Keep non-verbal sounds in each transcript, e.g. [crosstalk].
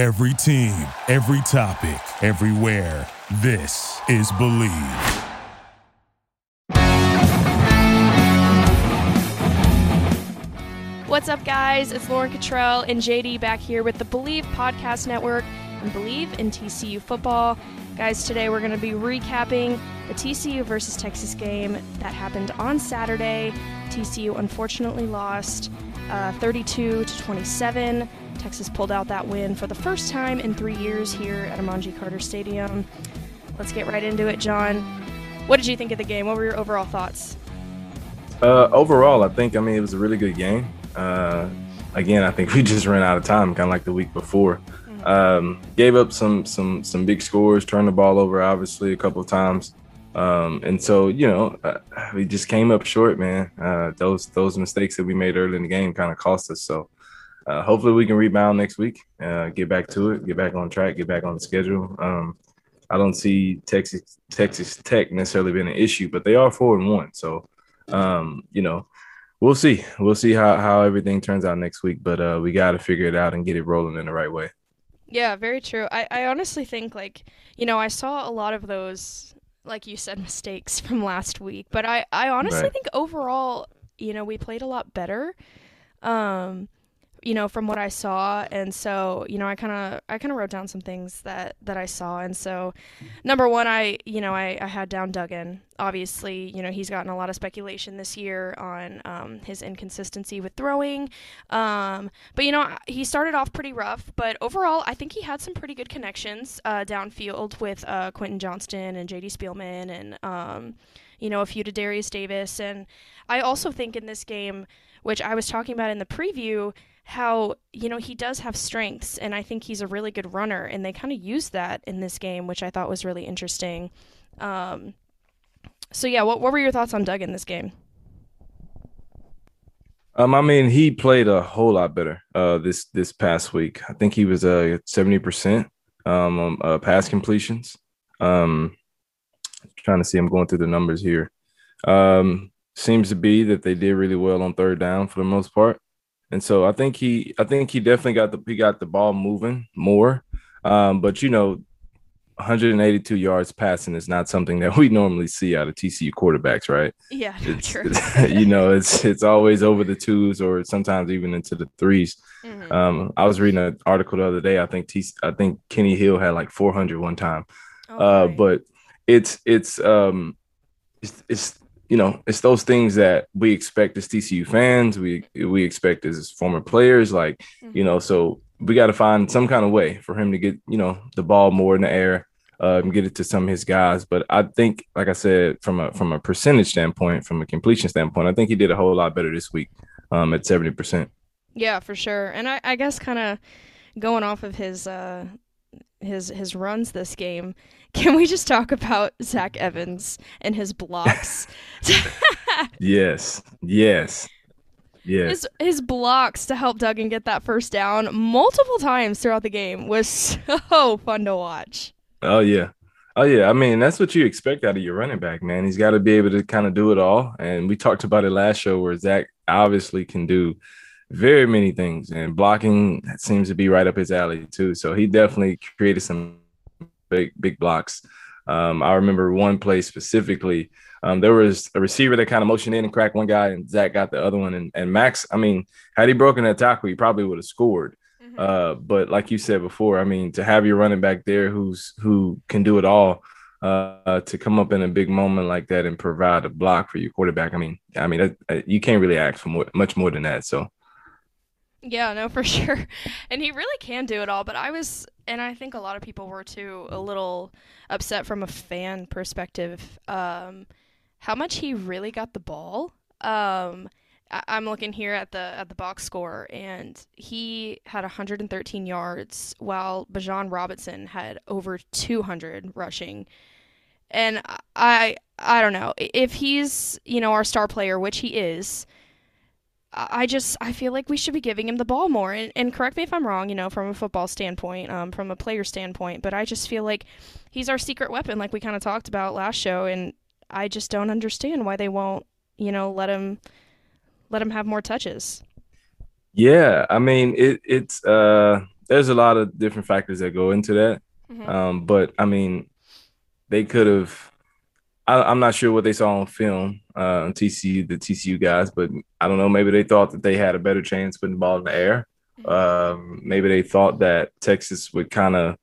Every team, every topic, everywhere. This is Believe. What's up, guys? It's Lauren Cottrell and JD back here with the Believe Podcast Network and Believe in TCU football. Guys, today we're going to be recapping the TCU versus Texas game that happened on Saturday. TCU unfortunately lost uh, 32 to 27. Texas pulled out that win for the first time in three years here at Amon G. Carter Stadium. Let's get right into it, John. What did you think of the game? What were your overall thoughts? Uh, overall, I think I mean it was a really good game. Uh, again, I think we [laughs] just ran out of time, kind of like the week before. Um, gave up some some some big scores, turned the ball over obviously a couple of times, um, and so you know uh, we just came up short, man. Uh, those those mistakes that we made early in the game kind of cost us. So uh, hopefully we can rebound next week, uh, get back to it, get back on track, get back on the schedule. Um, I don't see Texas Texas Tech necessarily being an issue, but they are four and one, so um, you know we'll see. We'll see how, how everything turns out next week, but uh, we got to figure it out and get it rolling in the right way. Yeah, very true. I, I honestly think, like, you know, I saw a lot of those, like you said, [laughs] mistakes from last week, but I, I honestly Right. think overall, you know, we played a lot better. Um, you know, from what I saw, and so you know, I kind of I kind of wrote down some things that that I saw, and so number one, I you know I, I had down Duggan. Obviously, you know he's gotten a lot of speculation this year on um, his inconsistency with throwing, um, but you know he started off pretty rough. But overall, I think he had some pretty good connections uh, downfield with uh, Quentin Johnston and J.D. Spielman, and um, you know a few to Darius Davis, and I also think in this game, which I was talking about in the preview how you know he does have strengths and i think he's a really good runner and they kind of used that in this game which i thought was really interesting um, so yeah what, what were your thoughts on doug in this game Um, I mean, he played a whole lot better uh this this past week. I think he was uh seventy percent um on uh, pass completions. Um, trying to see, I'm going through the numbers here. Um, seems to be that they did really well on third down for the most part, and so I think he, I think he definitely got the he got the ball moving more. Um, but you know, 182 yards passing is not something that [laughs] we normally see out of TCU quarterbacks, right? yeah [laughs] It's, true [laughs] you know, it's it's always over the twos or sometimes even into the threes. Mhm. Um, I was reading an article the other day. I think T, I think Kenny Hill had like 400 one time. Oh, Uh, but it's it's um it's, it's you know it's those things that we expect as TCU fans. We we expect as former players. Like you Mhm. know, so we got to find some kind of way for him to get you know the ball more in the air. Uh, and get it to some of his guys, but I think, like I said, from a from a percentage standpoint, from a completion standpoint, I think he did a whole lot better this week, um, at seventy percent. yeah for sure and i, I guess kind of going off of his uh his his runs this game [laughs] can we just talk about zach evans and his blocks [laughs] Yes, yes, yes. his his blocks to help Duggan get that first down multiple times throughout the game was so [laughs] fun to watch. Oh yeah. Oh yeah. I mean, that's what you expect out of your running back, man. He's got to be able to kind of do it all. And we talked about it last show where Zach obviously can do very many things, and blocking seems to be right up his alley too. So he definitely created some big big blocks. Um, I remember one play specifically. Um, there was a receiver that kind of motioned in and cracked one guy, and Zach got the other one. And, and Max, I mean, had he broken that tackle, he probably would have scored. Uh, but like you said before, I mean, to have your running back there who's who can do it all, uh, to come up in a big moment like that and provide a block for your quarterback. I mean, I mean, that, uh, you can't really ask for more, much more than that. So Yeah, no, for [laughs] sure. And he really can do it all. But I was, and I think a lot of people were too, a little upset from a fan perspective. Um, how much he really got the ball. Um, I- I'm looking here at the at the box score, and he had 113 yards, while Bijan Robinson had over 200 rushing. And I I don't know if he's you know our star player, which he is. I just I feel like we should be giving him the ball more. And, and correct me if I'm wrong, you know, from a football standpoint, um, from a player standpoint, but I just feel like he's our secret weapon, like we kind of talked about last show, and I just don't understand why they won't, you know, let him let him have more touches. Yeah, I mean it. It's uh, there's a lot of different factors that go into that. Mhm. Um, but I mean, they could have. I, I'm not sure what they saw on film, uh, on TCU, the TCU guys, but I don't know. Maybe they thought that they had a better chance putting the ball in the air. Um, maybe they thought that Texas would kind of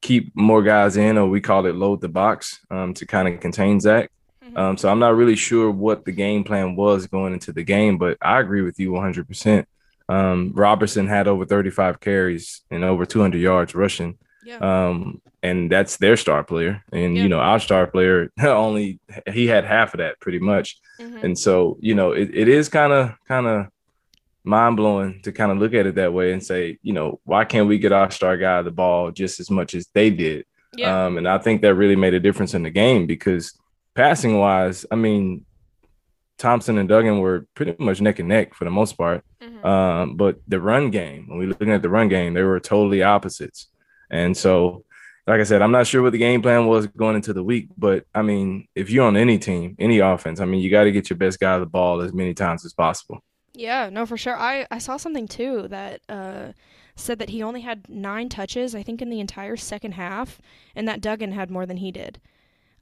keep more guys in, or we call it load the box, um, to kind of contain Zach. Mhm. Um, so I'm not really sure what the game plan was going into the game, but I agree with you 100%. Um, Robertson had over 35 carries and over 200 yards rushing. Yeah. Um, and that's their star player. And, Yeah. you know, our star player [laughs] only, he had half of that pretty much. Mhm. And so, you know, it, it is kind of, kind of mind blowing to kind of look at it that way and say, you know, why can't we get our star guy the ball just as much as they did? yeah. Um, and I think that really made a difference in the game because passing wise, I mean, Thompson and Duggan were pretty much neck and neck for the most part. Mhm. Um, but the run game, when we looking at the run game, they were totally opposites. And so, like I said, I'm not sure what the game plan was going into the week, but I mean, if you're on any team, any offense, I mean, you got to get your best guy the ball as many times as possible. Yeah, no, for sure. I, I saw something too that uh, said that he only had nine touches, I think, in the entire second half, and that Duggan had more than he did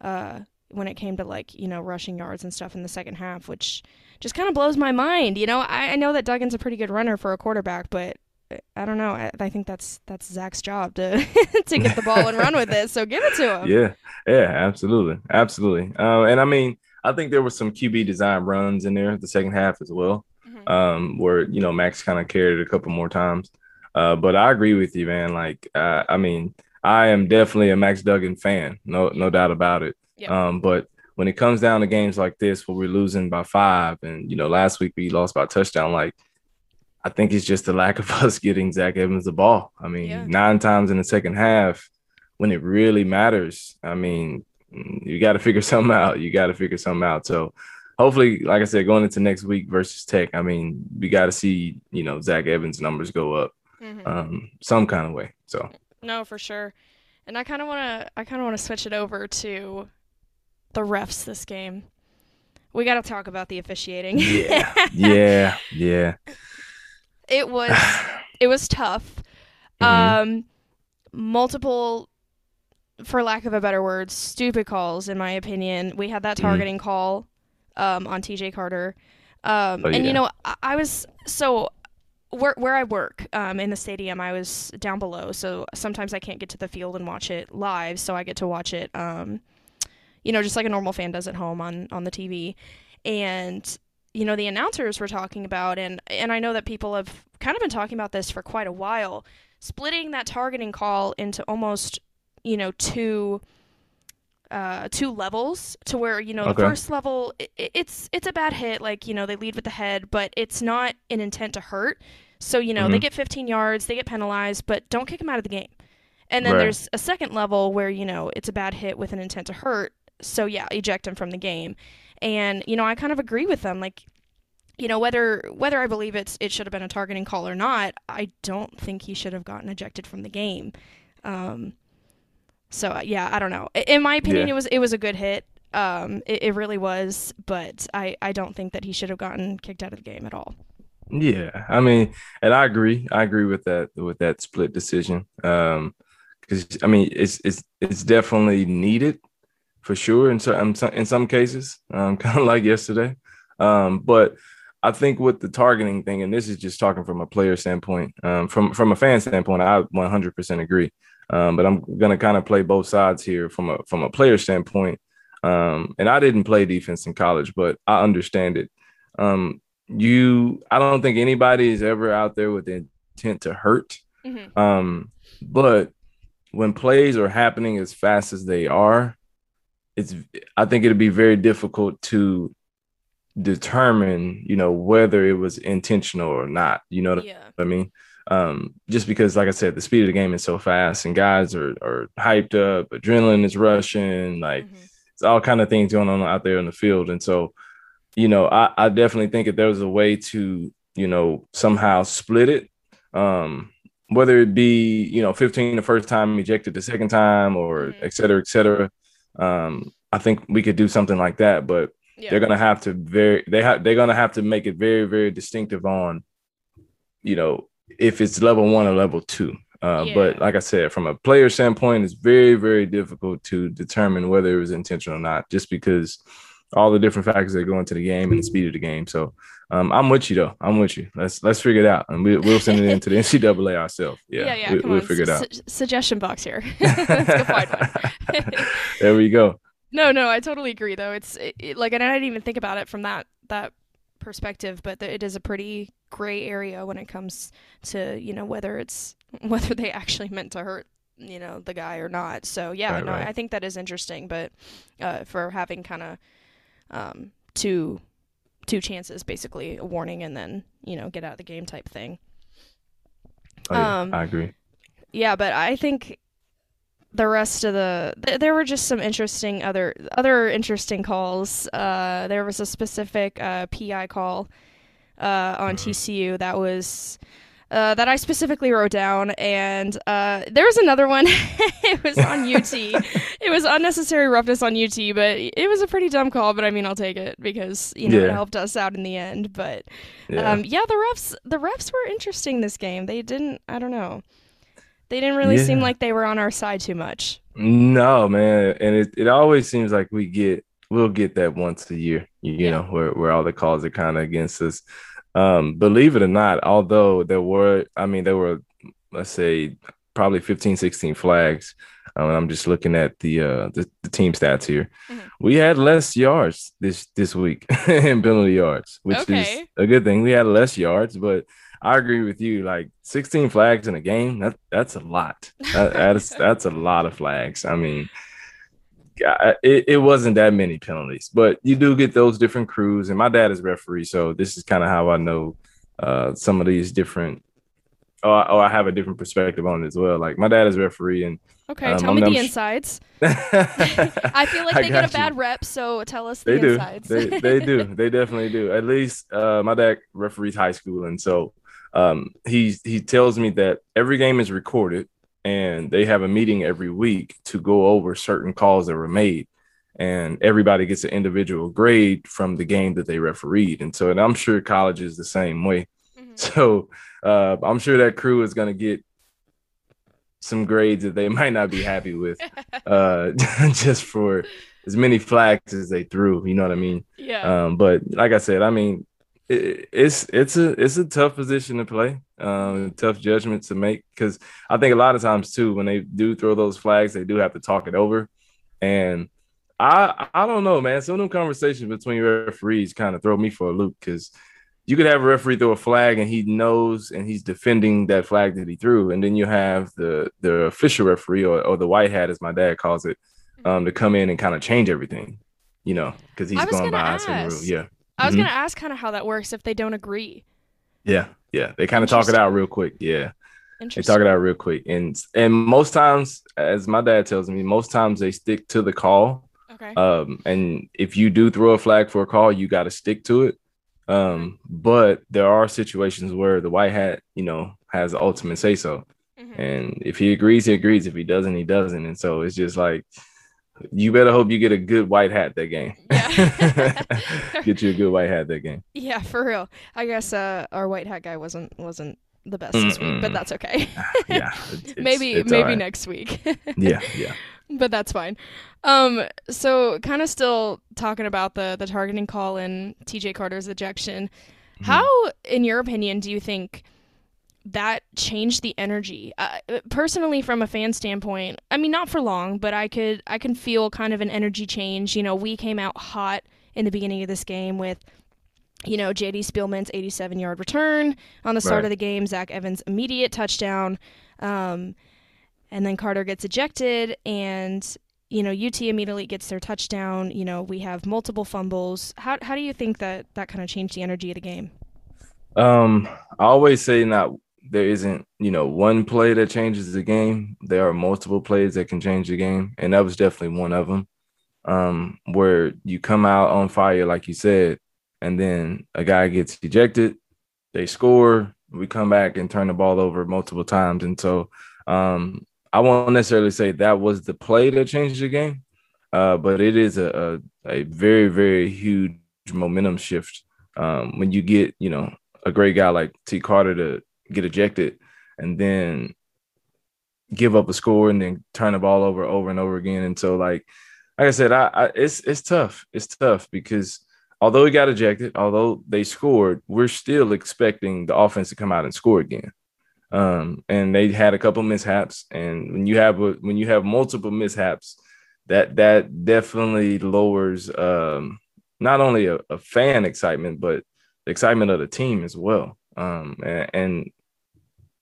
uh, when it came to, like, you know, rushing yards and stuff in the second half, which just kind of blows my mind. You know, I, I know that Duggan's a pretty good runner for a quarterback, but I don't know. I, I think that's that's Zach's job to [laughs] to get the ball and run with it. So give it to him. Yeah, yeah, absolutely, absolutely. Um, and I mean, I think there were some QB design runs in there the second half as well. Mhm. um, where you know Max kind of carried it a couple more times. Uh, but I agree with you, man. Like, uh, I mean, I am definitely a Max Duggan fan, no, no doubt about it. Yeah. Um, but when it comes down to games like this, where we're losing by five, and you know, last week we lost by touchdown, like. I think it's just the lack of [laughs] us getting Zach Evans the ball. I mean, Yeah. nine times in the second half, when it really matters. I mean, you got to figure [laughs] something out. You got to figure something out. So, hopefully, like I said, going into next week versus Tech, I mean, we got to see you know Zach Evans' numbers go up Mhm. um, some kind of way. So No, for sure. And I kind of want to I kind of want to switch it over to the refs this game. We got to talk about the officiating. yeah, [laughs] yeah, yeah. It [sighs] was it was tough. Mhm. Um multiple for lack of a better word, stupid calls in my opinion. We had that Mhm. targeting call um on TJ Carter. Um Oh, and yeah. you know, I, I was so where where I work um, in the stadium, I was down below, so sometimes I can't get to the field and watch it live. So I get to watch it, um, you know, just like a normal fan does at home on on the TV. And you know, the announcers were talking about, and and I know that people have kind of been talking about this for quite a while, splitting that targeting call into almost, you know, two. Uh, two levels to where you know Okay. the first level i i- it's it's a bad hit like you know they lead with the head but it's not an intent to hurt so you know they Mhm. get 15 yards they get penalized but don't kick them out of the game and then Right. there's a second level where you know it's a bad hit with an intent to hurt so yeah eject him from the game and you know i kind of agree with them like you know whether whether i believe it's it should have been a targeting call or not i don't think he should have gotten ejected from the game um so uh, yeah i don't know in my opinion Yeah. it was it was a good hit um it, it really was but i i don't think that he should have gotten kicked out of the game at all Yeah, I mean, and I agree. I agree with that with that split decision. Um, because I mean, it's it's it's definitely needed for sure in some in some cases. Um, [laughs] kind of like yesterday. Um, but I think with the targeting thing, and this is just talking from a player standpoint, um, from from a fan standpoint, I 100% agree. Um, but I'm gonna kind of play both sides here from a from a player standpoint. Um, and I didn't play defense in college, but I understand it. Um, you i don't think anybody is ever out there with the intent to hurt mm-hmm. um but when plays are happening as fast as they are it's i think it'd be very difficult to determine you know whether it was intentional or not you know what yeah I mean, um, just because, like I said, the speed of the game is so fast, and guys are are hyped up, adrenaline is rushing, like Mhm. it's all kind of things going on out there in the field, and so, you know, I, I definitely think if there was a way to, you know, somehow split it, um, whether it be, you know, 15 the first time, ejected the second time, or Mhm. et cetera, et cetera. Um, I think we could do something like that, but yeah they're gonna have to very they have they're gonna have to make it very very distinctive on you know if it's level one or level two. Uh, Yeah. But like I said, from a player standpoint, it's very, very difficult to determine whether it was intentional or not, just because all the different factors that go into the game and the speed of the game. So um, I'm with you though. I'm with you. Let's let's figure it out, and we, we'll send it into the [laughs] NCAA ourselves. Yeah, yeah, yeah we, on. figure it out. Su- suggestion box here. Let's go find there we go. No, no, I totally agree. Though it's it, it- like, and I didn't even think about it from that that perspective, but th- it is a pretty gray area when it comes to you know whether it's [laughs] whether they actually meant to hurt you know the guy or not. So yeah, Right, no, right. I think that is interesting. But uh, for having kind of um, two two chances, basically a warning and then you know get out of the game type thing. Oh, yeah, Um, I agree. Yeah, but I think the rest of the th- there were just some interesting other other interesting calls. Uh, there was a specific uh, PI call uh, on Mhm. TCU that was. Uh, that I specifically wrote down, and uh, there was another one. [laughs] it was on [laughs] UT. it was unnecessary roughness on UT, but it was a pretty dumb call. But I mean, I'll take it because you know it helped us out in the end. But Yeah. um, yeah, the refs the refs were interesting this game. They didn't. I don't know. They didn't really seem like they were on our side too much. No, man, and it, it always seems like we get we'll get that once a year, you, you Yeah. know, where where all the calls are kind of against us. Um, believe it or not, although there were, I mean, there were, let's say, probably 15, 16 flags. Um, I'm just looking at the uh the, the team stats here. Mhm. We had less yards this this week [laughs] in penalty yards, which Okay. is a good thing. We had less yards, but I agree with you. Like 16 flags in a game, that that's a lot. That, that's that's a lot of flags. I mean, it, it wasn't that many penalties, but you do get those different crews. And my dad is referee, so this is kind of how I know uh, some of these different. Oh, I- oh, I have a different perspective on it as well. Like my dad is referee, and Okay, Um, tell I'm- me I'm the insides. [laughs] I feel like they get a you. bad rep, so tell us They the do. insides. They they do. [laughs] They definitely do. At least uh, my dad referees high school, and so um, he he tells me that every game is recorded, and they have a meeting every week to go over certain calls that were made, and everybody gets an individual grade from the game that they refereed, and so and I'm sure college is the same way. Mhm. [laughs] So uh, I'm sure that crew is going to get some grades that they [laughs] might not be happy with, [laughs] uh, just for as many flags as they threw. You know what I mean? yeah. Um, but like I said, I mean, it, it's it's a it's a tough position to play, um, tough judgment to make because I think a lot of times too when they do throw those flags, they do have to talk it over, and I I don't know, man. Some of them conversations between referees kind of throw me for a loop because you could have a referee throw a flag and he knows and he's defending that flag that he threw, and then you have the the official referee or, or the white hat, as my dad calls it, um, to come in and kind of change everything, you know, because he's going by certain rule. Yeah. I was mhm. gonna ask kind of how that works if they don't agree. Yeah, yeah. They kind of talk it out real quick. Yeah, they talk it out real quick, and and most times, as my dad tells me, most times they stick to the call. okay. Um, and if you do throw a flag for a call, you got to stick to it. Um, but there are situations where the white hat, you know, has the ultimate say so, Mhm. and if he agrees, he agrees. If he doesn't, he doesn't. And so it's just like. You better hope you get a good white hat that game. Yeah. [laughs] get you a good white hat that game. Yeah, for real. I guess uh, our white hat guy wasn't wasn't the best this week, but that's okay. [laughs] Yeah, it's- [laughs] maybe it's maybe right. next week. Yeah, yeah. but that's fine. Um, so kind of still talking about the the targeting call and TJ Carter's ejection. Mhm. How, in your opinion, do you think that changed the energy? Uh, personally, from a fan standpoint, I mean, not for long, but I could I can feel kind of an energy change. You know, we came out hot in the beginning of this game with. You know, JD Spielman's 87 yard return on the start Right. of the game, Zach Evans' immediate touchdown. Um, and then Carter gets ejected, and you know UT immediately gets their touchdown. You know we have multiple fumbles. How how do you think that that kind of changed the energy of the game? Um, I always say not there isn't, you know, one play that changes the game. There are multiple plays that can change the game, and that was definitely one of them. Um, where you come out on fire, like you said, and then a guy gets ejected, they score, we come back and turn the ball over multiple times, and so um, I won't necessarily say that was the play that changed the game, uh, but it is a, a a very very huge momentum shift um, when you get you know a great guy like T Carter to get ejected, and then give up a score and then turn the ball over over and over again. And so, like, like I said, I, I it's it's tough. It's tough because although he got ejected, although they scored, we're still expecting the offense to come out and score again. Um, and they had a couple mishaps, and when you have a, when you have multiple mishaps, that that definitely lowers um, not only a, a, fan excitement, but the excitement of the team as well. Um, and, and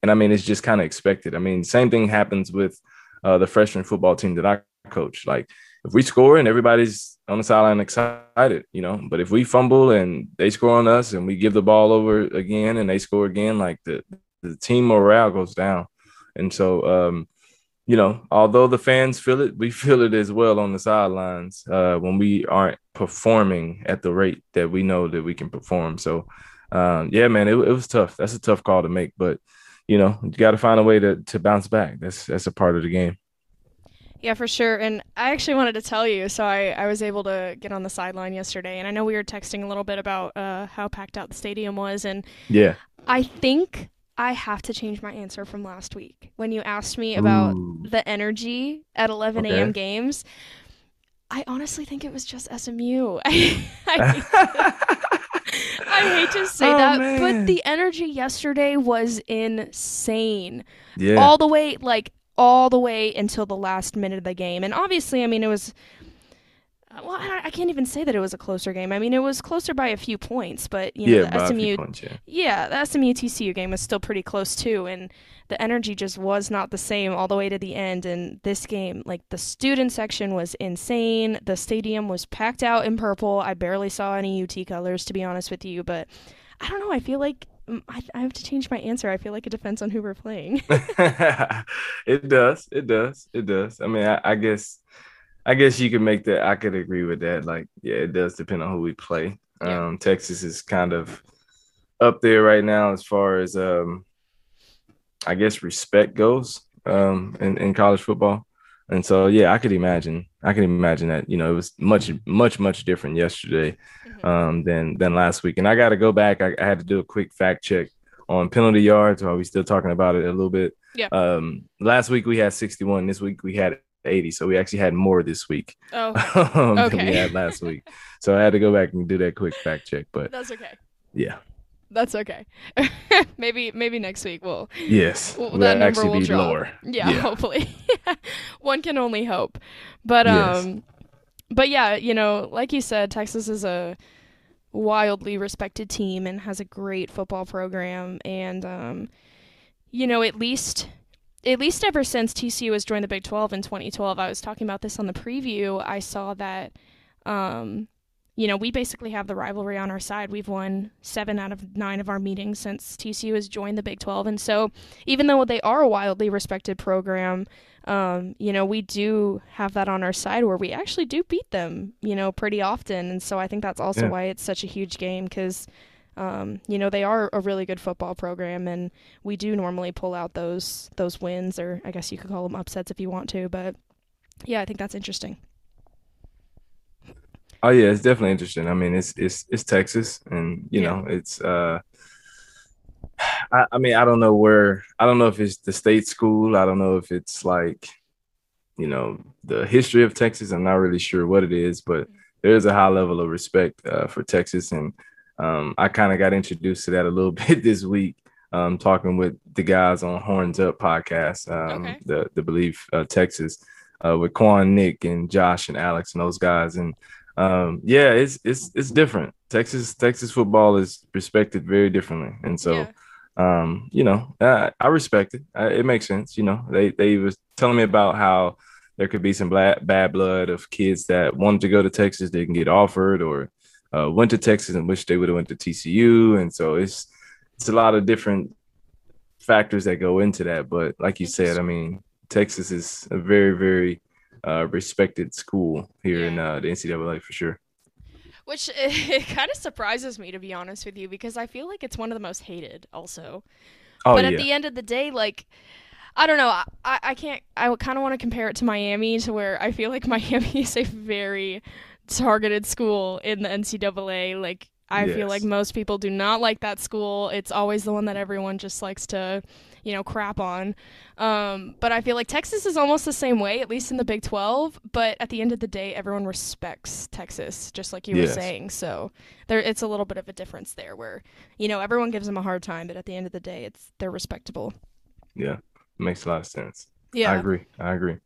and I mean, it's just kind of expected. I mean, same thing happens with uh, the freshman football team that I coach. Like, if we score and everybody's on the sideline excited, you know, but if we fumble and they score on us and we give the ball over again and they score again, like the, the team morale goes down. And so, um, you know, although the fans feel it, we [laughs] feel it as well on the sidelines uh, when we aren't performing at the rate that we know that we can perform. So, um, yeah, man, it, it was tough. That's a tough call to make, but you know, you got to find a way to to bounce back. That's that's a part of the game. Yeah, for sure. And I actually wanted to tell you. So I, I was able to get on the sideline yesterday, and I know we were texting a little bit about uh, how packed out the stadium was. And yeah, I think I have to change my answer from last week when you asked me about Ooh. the energy at 11 okay. a.m. games. I honestly think it was just SMU. [laughs] I, [laughs] [laughs] I [laughs] I hate to say oh, that, man. but the energy yesterday was insane. Yeah. All the way, like, all the way until the last minute of the game. And obviously, I mean, it was. Well, I, I can't even say that it was a closer game. I mean, it was closer by a few points, but you know, yeah, the SMU, points, yeah. yeah, the SMU TCU game was still pretty close too, and the energy just was not the same all the way to the end. And this game, like the student section was insane. The stadium was packed out in purple. I barely saw any UT colors, to be honest with you. But I don't know. I feel like mm, I, I have to change my answer. I feel like it depends on who we're playing. [laughs] it does. It does. It does. I mean, I, I guess. I guess you could make that. I could agree with that. Like, yeah, it does depend on who we play. Yeah. Um, Texas is kind of up there right now as far as um, I guess respect goes um, in, in college football. And so, yeah, I could imagine. I could imagine that you know it was much, much, much different yesterday mm-hmm. um, than than last week. And I got to go back. I, I, had to do a quick fact check on penalty yards. Are we still talking about it a little bit? Yeah. Um, last week we had 61. This week we had 80. So we actually had more this week oh, [laughs] um, okay. than we had last week. So I had to go back and do that quick fact check. But that's okay. Yeah. That's okay. [laughs] maybe maybe next week we'll yes we'll, that number will drop. lower. Yeah, yeah. hopefully. [laughs] One can only hope. But yes. um, but yeah, you know, like you said, Texas is a wildly respected team and has a great football program, and um, you know, at least at least ever since TCU has joined the Big 12 in 2012, I was talking about this on the preview. I saw that um, you know, we basically have the rivalry on our side. We've won seven out of nine of our meetings since TCU has joined the Big 12. And so, even though they are a wildly respected program, um, you know, we do have that on our side where we actually do beat them, you know, pretty often. And so, I think that's also yeah. why it's such a huge game because, um, you know, they are a really good football program, and we do normally pull out those those wins, or I guess you could call them upsets if you want to. But yeah, I think that's interesting. Oh yeah, it's definitely interesting. I mean, it's it's it's Texas, and you yeah. know, it's uh, I, I mean, I don't know where, I don't know if it's the state school. I don't know if it's like, you know, the history of Texas. I'm not really sure what it is, but there's a high level of respect uh, for Texas, and um, I kind of got introduced to that a little [laughs] bit this week. Um, talking with the guys on Horns Up podcast, um, okay. the the Believe uh, Texas, uh, with Quan, Nick, and Josh and Alex and those guys, and um, yeah, it's it's it's different. Texas Texas football is respected very differently, and so. Yeah. Um, you know, I, I respect it. I, it makes sense. You know, they they was telling me about how there could be some bad, bad blood of kids that wanted to go to Texas, they can get offered, or uh, went to Texas and wish they would have went to TCU, and so it's it's a lot of different factors that go into that. But like you said, I mean, Texas is a very very uh, respected school here yeah. in uh, the NCAA for sure. Which [laughs] it, kind of surprises me to be honest with you because I feel like it's one of the most hated also. Oh, but at yeah. the end of the day, like I don't know, I, I can't I kind of want to compare it to Miami to where I feel like [laughs] Miami is a very targeted school in the NCAA. Like I feel like most people do not like that school. It's always the one that everyone just likes to, you know, crap on. Um, but I feel like Texas is almost the same way, at least in the Big 12. But at the end of the day, everyone respects Texas, just like you were saying. So there, it's a little bit of a difference there, where you know everyone gives them a hard time, but at the end of the day, it's they're respectable. Yeah, makes a lot of sense. Yeah. I agree. I agree.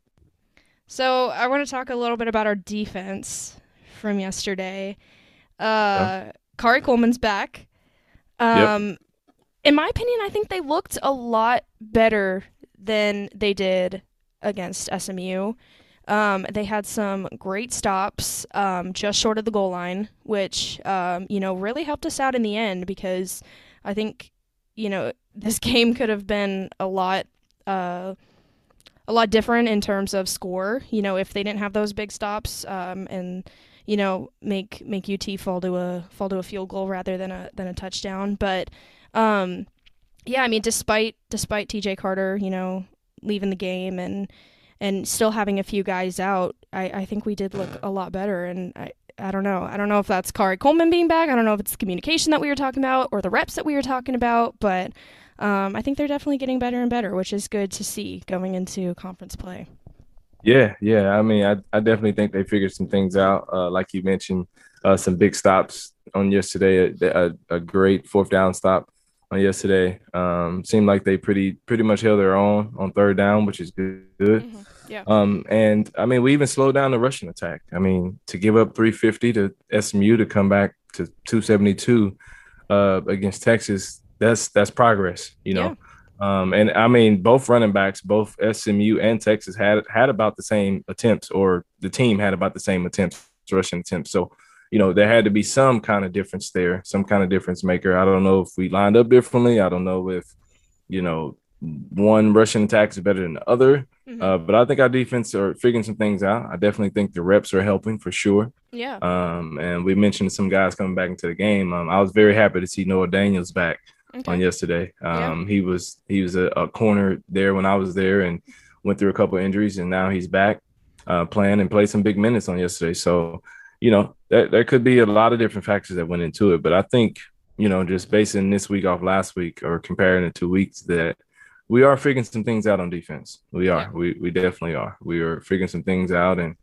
So I want to talk a little bit about our defense from yesterday. Uh, Khari Coleman's back. Um, In my opinion, I think they looked a lot better than they did against SMU. Um, they had some great stops um, just short of the goal line, which um, you know really helped us out in the end because I think you know [laughs] this game could have been a lot. Uh, a lot different in terms of score. You know, if they didn't have those big stops um, and you know make make UT fall to a fall to a field goal rather than a than a touchdown. But um, yeah, I mean, despite despite TJ Carter, you know, leaving the game and and still having a few guys out, I, I think we did look a lot better. And I. I don't know. I don't know if that's Khari Coleman being back. I don't know if it's the communication that we were talking about or the reps that we were talking about, but um, I think they're definitely getting better and better, which is good to see going into conference play. Yeah, yeah. I mean, I, I definitely think they figured some things out. Uh, like you mentioned, uh, some big stops on yesterday. A, a, a great fourth down stop on yesterday. Um, seemed like they pretty pretty much held their own on third down, which is good. Yeah. Um, and I mean, we even slowed down the rushing attack. I mean, to give up 350 to SMU to come back to 272 uh, against Texas, that's that's progress, you know. Um, and I mean, both running backs, both SMU and Texas had had about the same attempts, or the team had about the same attempts, rushing attempts. So, you know, there had to be some kind of difference there, some kind of difference maker. I don't know if we lined up differently. I don't know if, you know, one rushing attack is better than the other. Mhm. Uh, but I think our defense are figuring some things out. I definitely think the reps are helping for sure. yeah. Um, and we mentioned some guys coming back into the game. Um, I was very happy to see Noah Daniels back Okay. on yesterday. Yeah. Um, he was he was a, a corner there when I was there and went through a couple of injuries, and now he's back uh, playing and played some big minutes on yesterday. So, you know, there, there could be a lot of different factors that went into it, but I think you know, just basing this week off last week or comparing it to weeks that we are figuring some things out on defense. We are. Yeah. We we definitely are. We are figuring some things out, and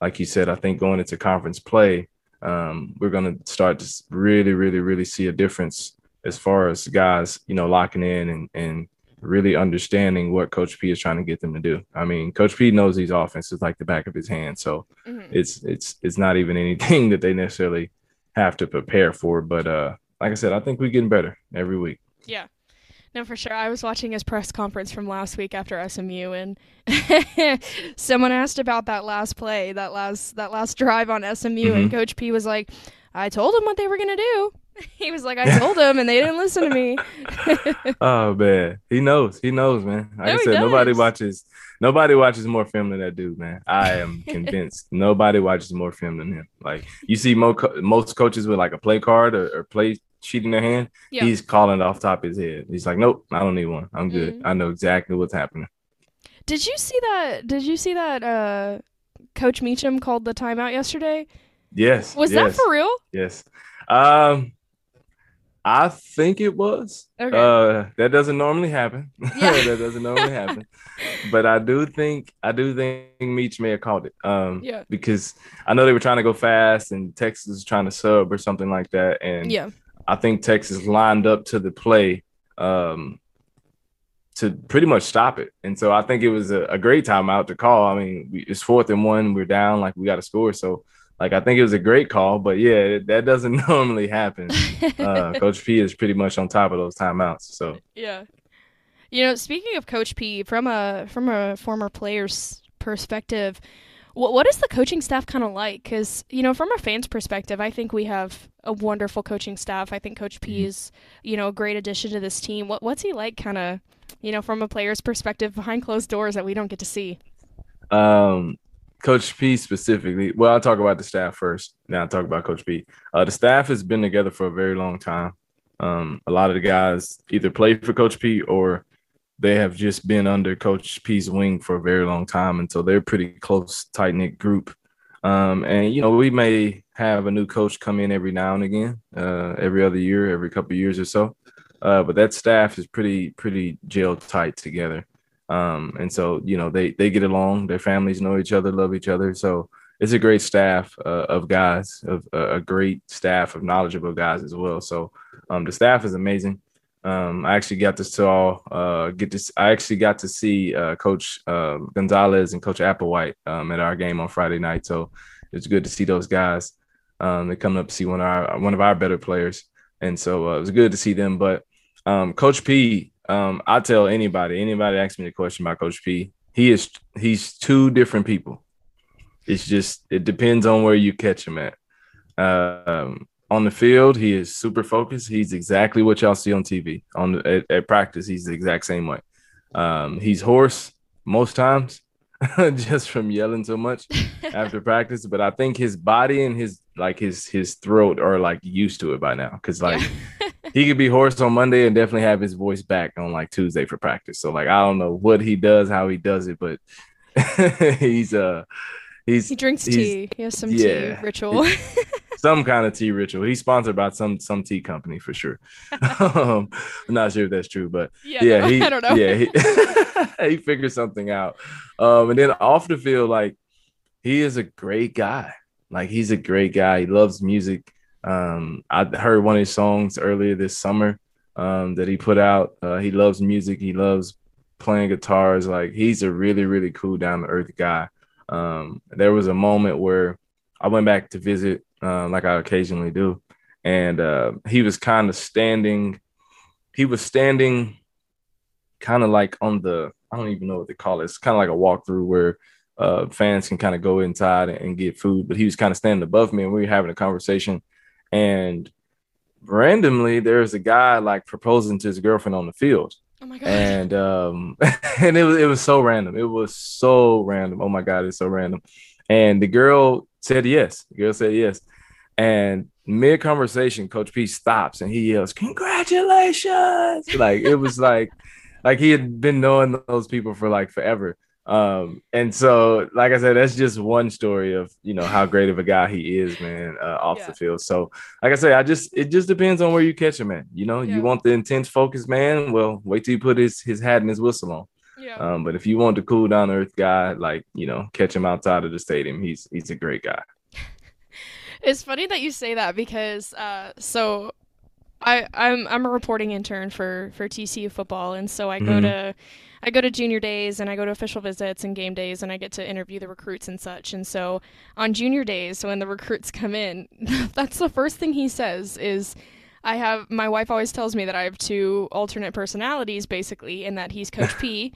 like you said, I think going into conference play, um, we're going to start to really, really, really see a difference as far as guys, you know, locking in and and really understanding what Coach P is trying to get them to do. I mean, Coach P knows these offenses like the back of his hand, so Mhm. it's it's it's not even [laughs] anything that they necessarily have to prepare for. But uh, like I said, I think we're getting better every week. Yeah. No, for sure. I was watching his press conference from last week after SMU, and [laughs] someone asked about that last play, that last that last drive on SMU, and Mhm. Coach P was like, "I told him what they were gonna do." [laughs] He was like, "I told them, and they didn't listen to me." [laughs] Oh man, he knows. He knows, man. Like No, I said, nobody watches. Nobody watches more film than that dude, man. I am [laughs] convinced. nobody watches more film than him. Like you see, mo- most coaches with like a play card or, or play sheet in their hand, Yeah. he's calling it off top of his head. He's like, "Nope, I don't need one. I'm good. Mhm. I know exactly what's happening." Did you see that? Did you see that? Uh, Coach Meacham called the timeout yesterday. Yes. Was yes, that for real? Yes. Um, I think it was. Okay. Uh, that doesn't normally happen. [laughs] Yeah. that doesn't normally happen. But I do think I do think Meach may have called it. Um, Yeah. because I know they were trying to go fast and Texas was trying to sub or something like that, and yeah. I think Texas lined up to the play um, to pretty much stop it. And so I think it was a, a great timeout to call. I mean, we, it's fourth and one, we're down, like we got to score. So, like, I think it was a great call. But yeah, that doesn't [laughs] normally happen. Uh, [laughs] Coach P is pretty much on top of those timeouts. So, Yeah. You know, speaking of Coach P, from a from a former player's perspective, what what is the coaching staff kind of like? Because you know, from a fan's perspective, I think we have a wonderful coaching staff. I think Coach P Mhm. is you know a great addition to this team. What what's he like, kind of, you know, from a player's perspective behind closed doors that we don't get to see? um, Coach P specifically, well, I'll talk about the staff first. Now I'll talk about Coach P. Uh, the staff has been together for a very long time. Um, a lot of the guys either played for Coach P or they have just been under Coach P's wing for a very long time. And so they're pretty close, tight knit group. Um, and you know, we may have a new coach come in every now and again, uh, every other year, every couple years or so. Uh, but that staff is pretty pretty gel tight together. Um, and so you know they they get along. Their families know each other, love each other. So it's a great staff uh, of guys, of uh, a great staff of knowledgeable guys as well. So um, the staff is amazing. Um, I actually got to saw uh, get this. I actually got to see uh, Coach uh, Gonzalez and Coach Applewhite um, at our game on Friday night. So it's good to see those guys. Um, they come up to see one of our one of our better players, and so uh, it was good to see them. But um, Coach P, um, I tell anybody, anybody asks me the question about Coach P, he is he's two different people. It's just it depends on where you catch him at. Um, on the field, he is super focused. He's exactly what y'all see on TV. On the, at, at, practice, he's the exact same way. Um, he's hoarse most times, [laughs] just from yelling so much [laughs] after practice. But I think his body and his like his his throat are like used to it by now. Because like yeah. [laughs] he could be hoarse on Monday and definitely have his voice back on like Tuesday for practice. So like I don't know what he does, how he does it, but [laughs] he's uh he's he drinks he's, tea. He has some yeah, tea ritual [laughs] some kind of tea ritual. He's sponsored by some some tea company for sure. [laughs] um, I'm not sure if that's true, but yeah, yeah no, he, I don't know. Yeah, he, he figured something out. Um, and then off the field, like he is a great guy. Like he's a great guy. He loves music. Um, I heard one of his songs earlier this summer um, that he put out. Uh, he loves music. He loves playing guitars. Like he's a really, really cool, down to earth guy. Um, there was a moment where I went back to visit uh, like I occasionally do. And uh, he was kind of standing, he was standing kind of like on the, I don't even know what they call it. It's kind of like a walkthrough where uh, fans can kind of go inside and get food. But he was kind of standing above me and we were having a conversation. And randomly, there's a guy like proposing to his girlfriend on the field. Oh my god! And um, [laughs] and it was it was so random. It was so random. Oh my god, it's so random. And the girl said yes. The girl said yes. And mid conversation, Coach P stops and he yells, "Congratulations!" Like it was like, like he had been knowing those people for like forever. Um, and so, like I said, that's just one story of you know how great of a guy he is, man, uh, off yeah. the field. So, like I say, I just it just depends on where you catch him at. You know, yeah. you want the intense, focused man. Well, wait till you put his his hat and his whistle on. Yeah. Um, but if you want the cool down earth guy, like you know, catch him outside of the stadium, he's he's a great guy. [laughs] It's funny that you say that because uh, so I I'm I'm a reporting intern for for TCU football, and so I go mm-hmm. to I go to junior days and I go to official visits and game days, and I get to interview the recruits and such. And so on junior days, so when the recruits come in, [laughs] that's the first thing he says is. I have my wife always tells me that I have two alternate personalities basically, and that he's Coach [laughs] P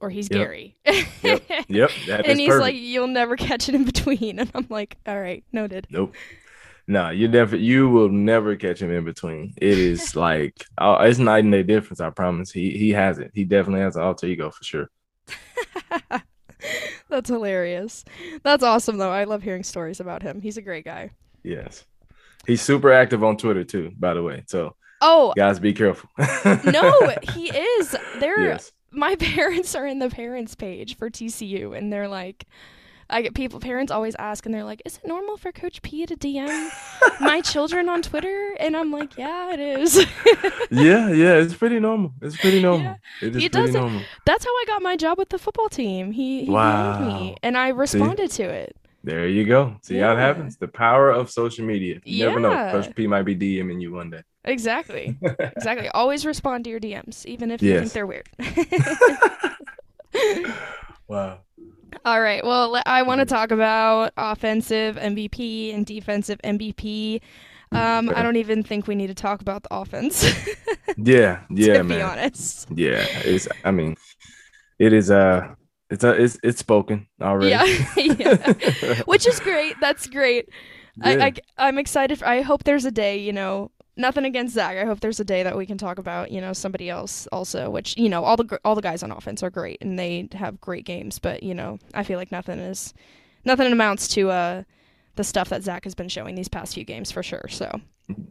or he's yep. Gary. [laughs] yep. Yep. and he's perfect. like, you'll never catch it in between. And I'm like, all right, noted. Nope. No, you never, you will never catch him in between. It is [laughs] like uh, it's night and day difference. I promise. He he has it. He definitely has an alter ego for sure. [laughs] That's hilarious. That's awesome though. I love hearing stories about him. He's a great guy. Yes, he's super active on Twitter too. By the way, so oh, guys, be careful. [laughs] no, he is. There, yes my parents are in the parents page for TCU and they're like I get people parents always ask and they're like, "Is it normal for Coach P to DM [laughs] my children on Twitter?" And I'm like, "Yeah, it is." [laughs] yeah, yeah, it's pretty normal. It's pretty normal. Yeah. It is he pretty normal. That's how I got my job with the football team. He, he wow. me and I responded See? to it. There you go. See yeah. how it happens. The power of social media. You yeah. never know. Coach P might be DMing you one day. Exactly. [laughs] exactly. Always respond to your DMs, even if yes. you think they're weird. wow. All right. Well, I want to talk about offensive MVP and defensive MVP. Um, I don't even think we need to talk about the offense. [laughs] yeah, yeah, to man. Be honest. Yeah, it's. I mean, it is. Uh, it's. Uh, it's. It's spoken already. Yeah, [laughs] yeah. [laughs] Which is great. That's great. Yeah. I, I. I'm excited. For, I hope there's a day. You know, nothing against Zach. I hope there's a day that we can talk about, you know, somebody else also. Which you know, all the all the guys on offense are great and they have great games, but you know, I feel like nothing is nothing amounts to uh the stuff that Zach has been showing these past few games for sure. So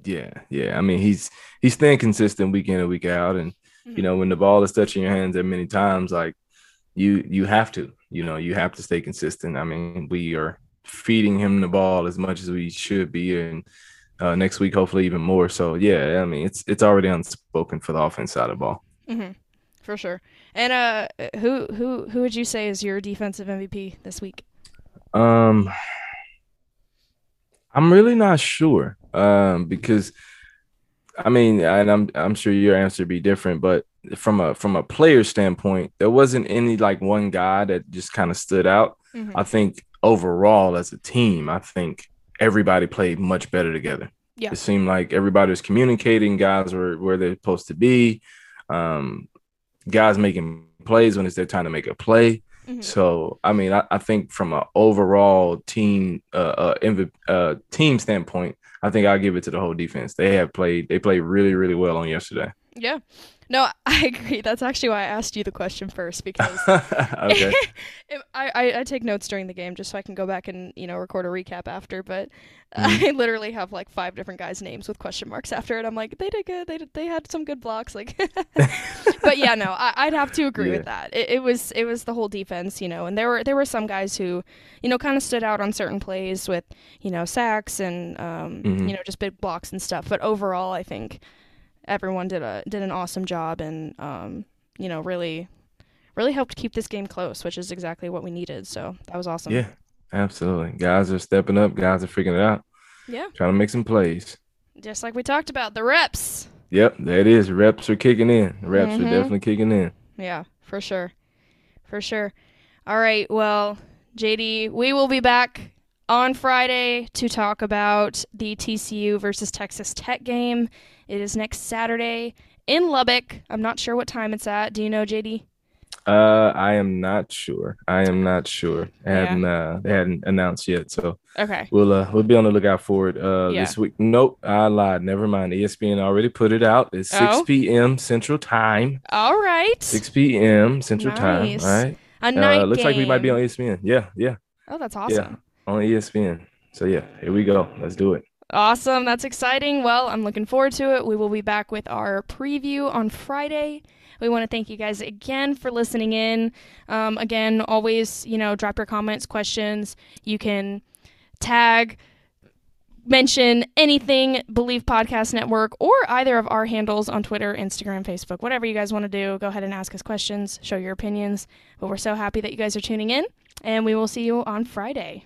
yeah, yeah. I mean, he's he's staying consistent week in and week out, and mm-hmm. you know, when the ball is touching your hands that many times, like you you have to, you know, you have to stay consistent. I mean, we are feeding him the ball as much as we should be, and uh, next week hopefully even more. So yeah, I mean it's it's already unspoken for the offense side of the ball. Mm-hmm. For sure. And uh, who who who would you say is your defensive MVP this week? Um, I'm really not sure. Um, because I mean, and I'm I'm sure your answer would be different, but from a from a player standpoint, there wasn't any like one guy that just kind of stood out. Mm-hmm. I think overall as a team, I think everybody played much better together. Yeah. It seemed like everybody was communicating, guys were where they're supposed to be. Um, guys making plays when it's their time to make a play. Mm-hmm. So I mean, I, I think from an overall team uh, uh, uh, team standpoint, I think I'll give it to the whole defense. They have played they played really really well on yesterday. Yeah, no, [laughs] I agree. That's actually why I asked you the question first because [laughs] [laughs] I, I, I take notes during the game just so I can go back and you know record a recap after. But mm-hmm. I literally have like five different guys' names with question marks after it. I'm like, they did good. They did, they had some good blocks. Like, but yeah, no, I, would have to agree yeah. with that. It, it, was it was the whole defense, you know, and there were there were some guys who you know kind of stood out on certain plays with you know sacks and um, mm-hmm. you know just big blocks and stuff. But overall, I think everyone did a did an awesome job and um, you know really really helped keep this game close, which is exactly what we needed. So that was awesome. Yeah, absolutely. Guys are stepping up. Guys are freaking it out. Yeah, trying to make some plays. Just like we talked about the reps. Yep, that is. Reps are kicking in. reps mm-hmm. are definitely kicking in. Yeah, for sure, for sure. All right, well, JD, we will be back on Friday to talk about the TCU versus Texas Tech game. It is next Saturday in Lubbock. I'm not sure what time it's at. Do you know, JD? Uh, I am not sure. I am not sure. They yeah. hadn't uh, they hadn't announced yet, so okay. We'll uh, we'll be on the lookout for it uh yeah. this week. Nope, I lied. Never mind. ESPN already put it out. It's six oh. p.m. Central Time. All right. Six p.m. Central nice. Time. All right. A night uh, looks game. like we might be on ESPN. Yeah, yeah. Oh, that's awesome. Yeah, on ESPN. So yeah, here we go. Let's do it. Awesome. That's exciting. Well, I'm looking forward to it. We will be back with our preview on Friday. We want to thank you guys again for listening in. Um, again, always, you know, drop your comments, questions. You can tag, mention anything Bleav Podcast Network or either of our handles on Twitter, Instagram, Facebook, whatever you guys want to do. Go ahead and ask us questions, show your opinions. But we're so happy that you guys are tuning in, and we will see you on Friday.